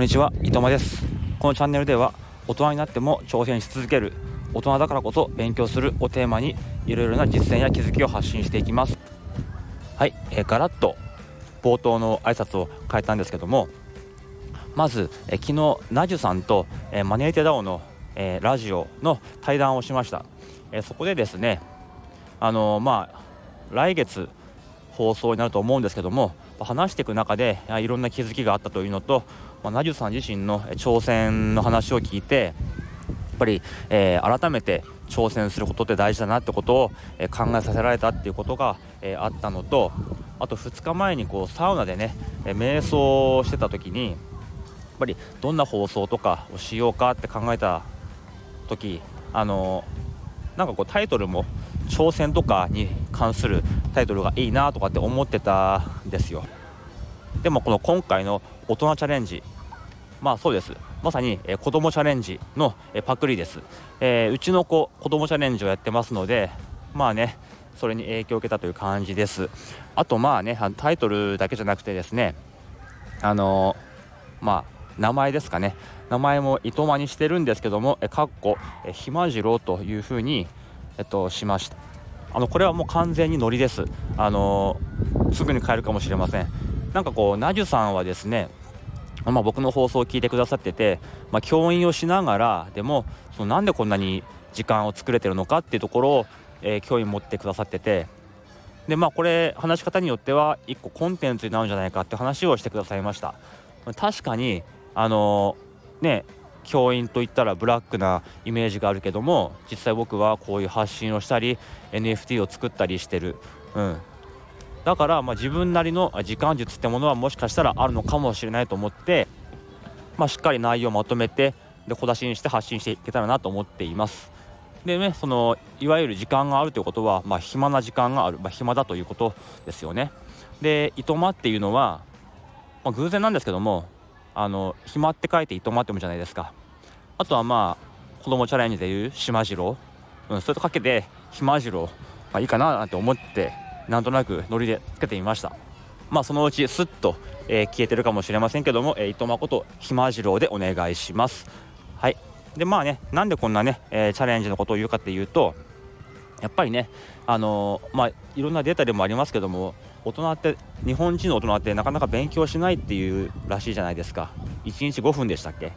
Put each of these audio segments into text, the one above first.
こんにちは伊藤間です。このチャンネルでは大人になっても挑戦し続ける大人だからこそ勉強するをテーマにいろいろな実践や気づきを発信していきます。はい、えー、ガラッと冒頭の挨拶を変えたんですけどもまず、えー、昨日ナジュさんと、えー、マネーテダオの、えー、ラジオの対談をしました、えー、そこでですねあのー、まあ来月放送になると思うんですけども話していく中でいろんな気づきがあったというのと、まあ、ナジュさん自身の挑戦の話を聞いてやっぱり、えー、改めて挑戦することって大事だなってことを、え、考えさせられたっていうことが、え、あったのとあと2日前にこうサウナでね、え瞑想してた時にやっぱりどんな放送とかをしようかって考えた時あのなんかこうタイトルも挑戦とかに関するタイトルがいいなとかって思ってたんですよ。でもこの今回の大人チャレンジ。まあそうです。まさに、えー、子供チャレンジの、えー、パクリです、えー、うちの子子供チャレンジをやってますのでまあねそれに影響を受けたという感じです。あとまあねタイトルだけじゃなくてですねあのまあ名前ですかね。名前も糸間にしてるんですけども、えかっこ、えひまじろうというふうに、えっと、しました。あのこれはもう完全にノリです。あのすぐに変えるかもしれません。なんかこうナジュさんはですねまあ、僕の放送を聞いてくださってて、まあ、教員をしながらでもそのなんでこんなに時間を作れてるのかっていうところを、えー、教員持ってくださっててでまあこれ話し方によっては1個コンテンツになるんじゃないかって話をしてくださいました。確かにあのー、ね教員といったらブラックなイメージがあるけども実際僕はこういう発信をしたり NFT を作ったりしてる、うん、だからまあ自分なりの時間術ってものはもしかしたらあるのかもしれないと思って、まあ、しっかり内容をまとめてで小出しにして発信していけたらなと思っています。でねそのいわゆる時間があるということは、まあ、暇な時間がある、まあ、暇だということですよね。で糸間っていうのは、まあ、偶然なんですけどもあの暇って書いて糸間ってもじゃないですか。あとはまあ子供チャレンジでいう島次郎、うん、それとかけて暇次郎、まあ、いいかななんて思ってなんとなくノリでつけてみました。まあそのうちスッと、えー、消えてるかもしれませんけども、えー、糸間こと暇次郎でお願いします。はい。でまあねなんでこんなね、えー、チャレンジのことを言うかっていうとやっぱりねあのー、まあいろんなデータでもありますけども大人って日本人の大人ってなかなか勉強しないっていうらしいじゃないですか。1日5分でしたっけ？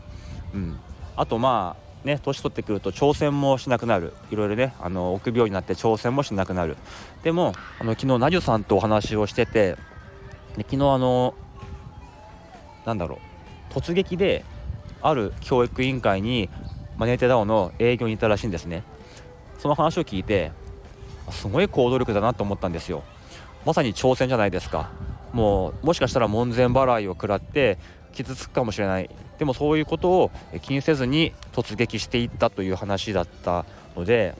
うん。あとまあね年取ってくると挑戦もしなくなる。いろいろねあの臆病になって挑戦もしなくなる。でもあの昨日ナジュさんとお話をしててで昨日あのなんだろう突撃である教育委員会にマネーテダオの営業に行ったらしいんですね。その話を聞いてすごい行動力だなと思ったんですよ。まさに挑戦じゃないですか。もうもしかしたら門前払いを食らって傷つくかもしれないでもそういうことを気にせずに突撃していったという話だったので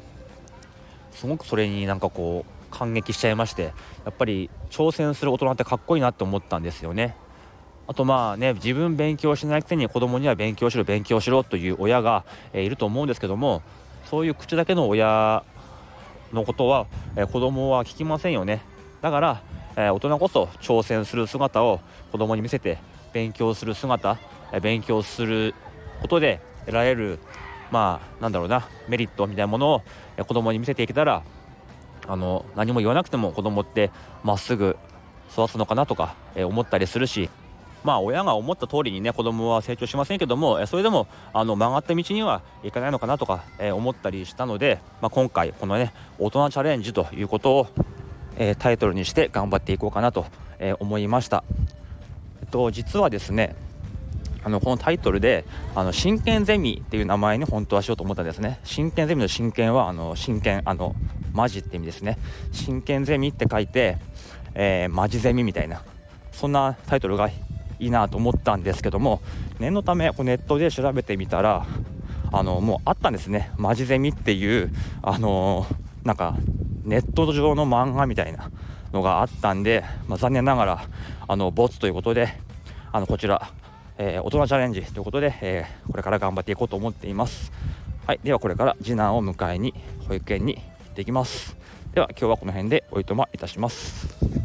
すごくそれになんかこう感激しちゃいましてやっぱり挑戦する大人ってかっこいいなって思ったんですよね。あとまあね自分勉強しないくせに子供には勉強しろ勉強しろという親が、え、いると思うんですけどもそういう口だけの親のことは、えー、子供は聞きませんよねだから、え、大人こそ挑戦する姿を子供に見せて勉強する姿勉強することで得られるまあなんだろうなメリットみたいなものを子供に見せていけたらあの何も言わなくても子供ってまっすぐ育つのかなとか思ったりするしまあ親が思った通りにね子供は成長しませんけどもそれでもあの曲がった道にはいかないのかなとか思ったりしたので、まあ、今回このね大人チャレンジということをタイトルにして頑張っていこうかなと思いました。と実はですねあのこのタイトルであの真剣ゼミっていう名前に本当はしようと思ったんですね。真剣ゼミの真剣はあの真剣あのマジって意味ですね。真剣ゼミって書いて、えー、マジゼミみたいなそんなタイトルがいいなと思ったんですけども念のためこネットで調べてみたらあのもうあったんですね。マジゼミっていうあのなんかネット上の漫画みたいなのがあったんで、まあ、残念ながらあのボツということであのこちら、えー、大人チャレンジということで、えー、これから頑張っていこうと思っています。はいではこれから次男を迎えに保育園に行ってきます。では今日はこの辺でおいとまいたします。